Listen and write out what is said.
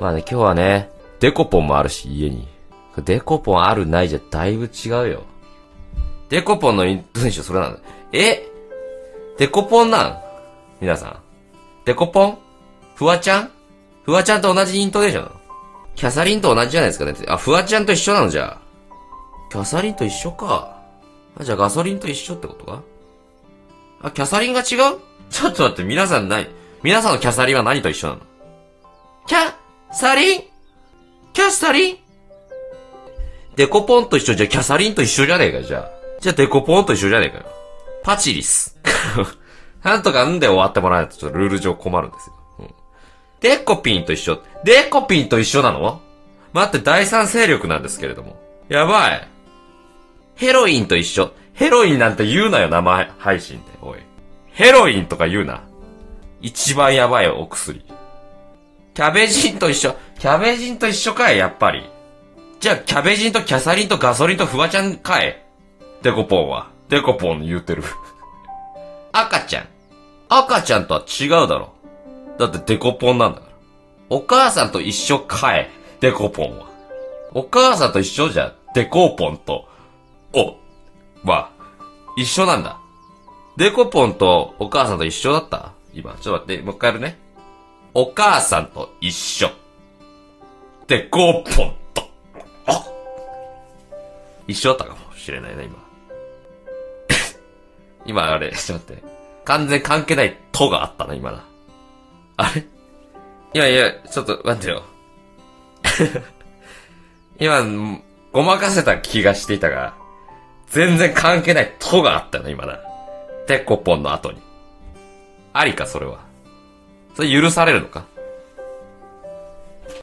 まあね、今日はね、デコポンもあるし、家に。デコポンあるないじゃだいぶ違うよ。デコポンのイントネーションそれなんだ。え？デコポンなん？皆さん。デコポン？フワちゃん？フワちゃんと同じイントネーションキャサリンと同じじゃないですかね。あ、フワちゃんと一緒なのじゃあ。キャサリンと一緒か。あ、じゃあガソリンと一緒ってことか？あ、キャサリンが違う？ちょっと待って、皆さん何皆さんのキャサリンは何と一緒なの？キャ、サリン？キャサリン？デコポンと一緒じゃキャサリンと一緒じゃねえか、じゃあ。じゃあデコポンと一緒じゃねえかよ。パチリス。なんとかんで終わってもらわないとちょっとルール上困るんですよ。うん、デコピンと一緒。デコピンと一緒なの？待って、第三勢力なんですけれども。やばい。ヘロインと一緒。ヘロインなんて言うなよ、生配信で。おい。ヘロインとか言うな。一番やばいお薬。キャベジンと一緒。キャベジンと一緒かい、やっぱり。じゃあ、キャベジンとキャサリンとガソリンとフワちゃんかい。デコポンは。デコポン言うてる。赤ちゃん。赤ちゃんとは違うだろ。だってデコポンなんだから。お母さんと一緒かえ。デコポンは。お母さんと一緒じゃ、デコポンと、お、は、一緒なんだ。デコポンとお母さんと一緒だった？今、ちょっと待って、もう一回やるね。お母さんと一緒。デコポンと、あ一緒だったかもしれないな、今。今あれ、ちょっと待って。完全関係ないとがあったな、今な。あれ？いやいや、ちょっと待ってよ。今、ごまかせた気がしていたが、全然関係ないとがあったな、今な。テッコポンの後に。ありか、それは。それ許されるのか？